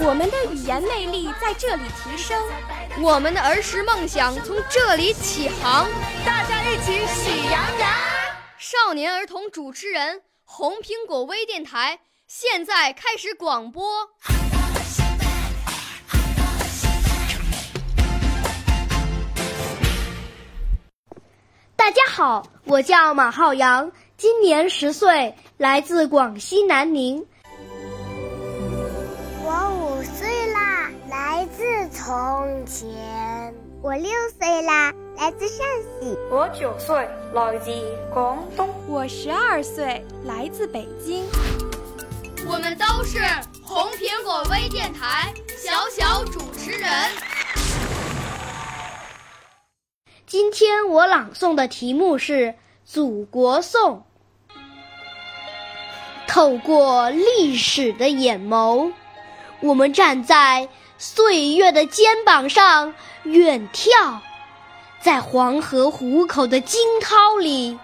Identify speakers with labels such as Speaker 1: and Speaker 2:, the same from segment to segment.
Speaker 1: 我们的语言魅力在这里提升，
Speaker 2: 我们的儿时梦想从这里起航。
Speaker 3: 大家一起喜羊羊。
Speaker 2: 少年儿童主持人，红苹果微电台现在开始广播。
Speaker 4: 大家好，我叫马浩洋，今年十岁，来自广西南宁。
Speaker 5: 从前。
Speaker 6: 我六岁啦，来自陕西。
Speaker 7: 我九岁，来自广东。
Speaker 1: 我十二岁，来自北京。
Speaker 2: 我们都是红苹果微电台小小主持人。
Speaker 4: 今天我朗诵的题目是《祖国颂》。透过历史的眼眸，我们站在岁月的肩膀上远眺，在黄河壶口的惊涛里，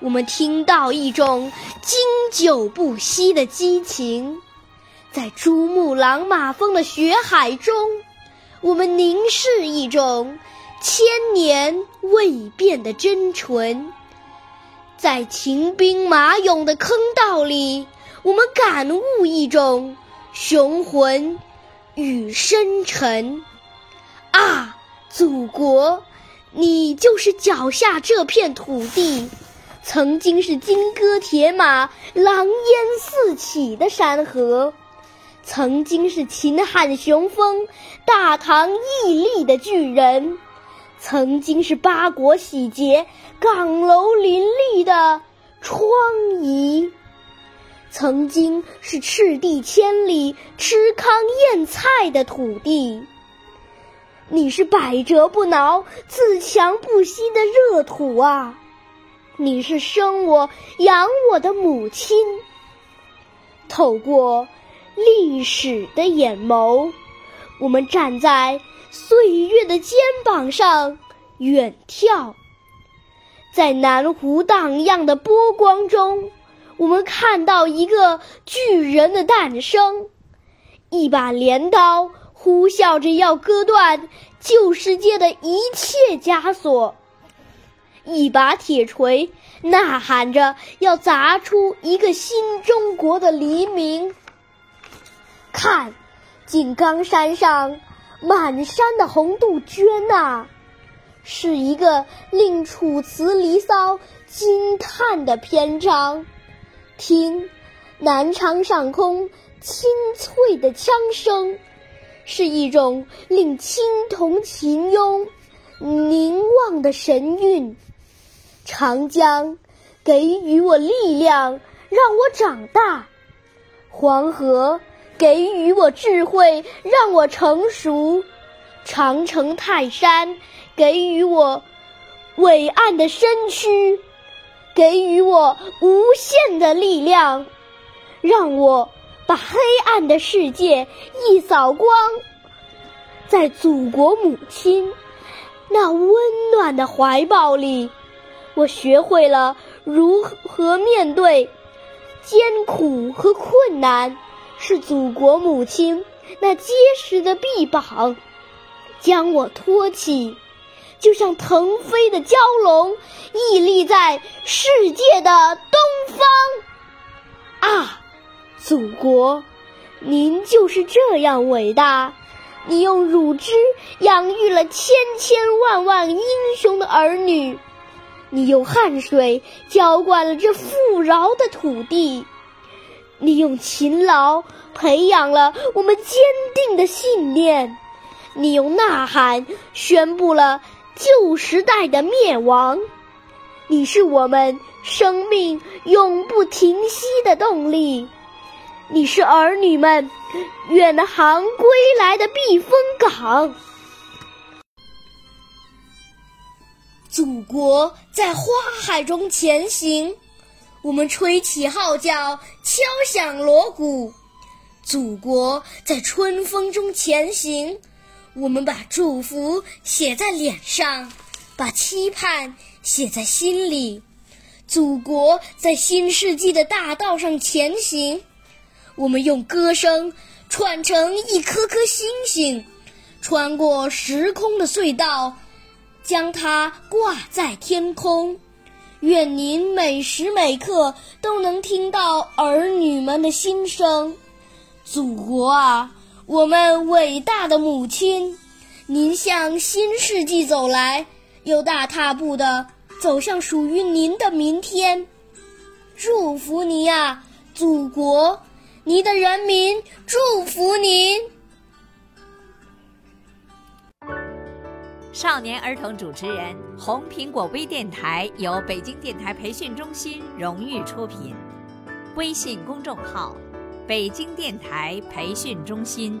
Speaker 4: 我们听到一种经久不息的激情；在珠穆朗玛峰的雪海中，我们凝视一种。千年未变的真纯，在秦兵马俑的坑道里，我们感悟一种雄浑与深沉。啊，祖国，你就是脚下这片土地，曾经是金戈铁马、狼烟四起的山河，曾经是秦汉雄风、大唐屹立的巨人。曾经是八国喜结、岗楼林立的疮痍，曾经是赤地千里、吃糠咽菜的土地。你是百折不挠、自强不息的热土啊！你是生我养我的母亲。透过历史的眼眸，我们站在。岁月的肩膀上远眺，在南湖荡漾的波光中，我们看到一个巨人的诞生。一把镰刀呼啸着要割断旧世界的一切枷锁，一把铁锤呐喊着要砸出一个新中国的黎明。看，井冈山上。满山的红杜鹃呐，是一个令《楚辞·离骚》惊叹的篇章。听，南昌上空清脆的枪声，是一种令青铜琴拥凝望的神韵。长江给予我力量，让我长大；黄河。给予我智慧，让我成熟；长城、泰山给予我伟岸的身躯，给予我无限的力量，让我把黑暗的世界一扫光。在祖国母亲那温暖的怀抱里，我学会了如何面对艰苦和困难。是祖国母亲那结实的臂膀，将我托起，就像腾飞的蛟龙，屹立在世界的东方。啊，祖国，您就是这样伟大！你用乳汁养育了千千万万英雄的儿女，你用汗水浇灌了这富饶的土地。你用勤劳培养了我们坚定的信念，你用呐喊宣布了旧时代的灭亡。你是我们生命永不停息的动力，你是儿女们远航归来的避风港。祖国在花海中前行，我们吹起号角，敲响锣鼓。祖国在春风中前行，我们把祝福写在脸上，把期盼写在心里。祖国在新世纪的大道上前行，我们用歌声串成一颗颗星星，穿过时空的隧道。将它挂在天空，愿您每时每刻都能听到儿女们的心声。祖国啊，我们伟大的母亲，您向新世纪走来，又大踏步的走向属于您的明天。祝福您呀，祖国，您的人民祝福您。
Speaker 8: 少年儿童主持人，红苹果微电台由北京电台培训中心荣誉出品，微信公众号：北京电台培训中心。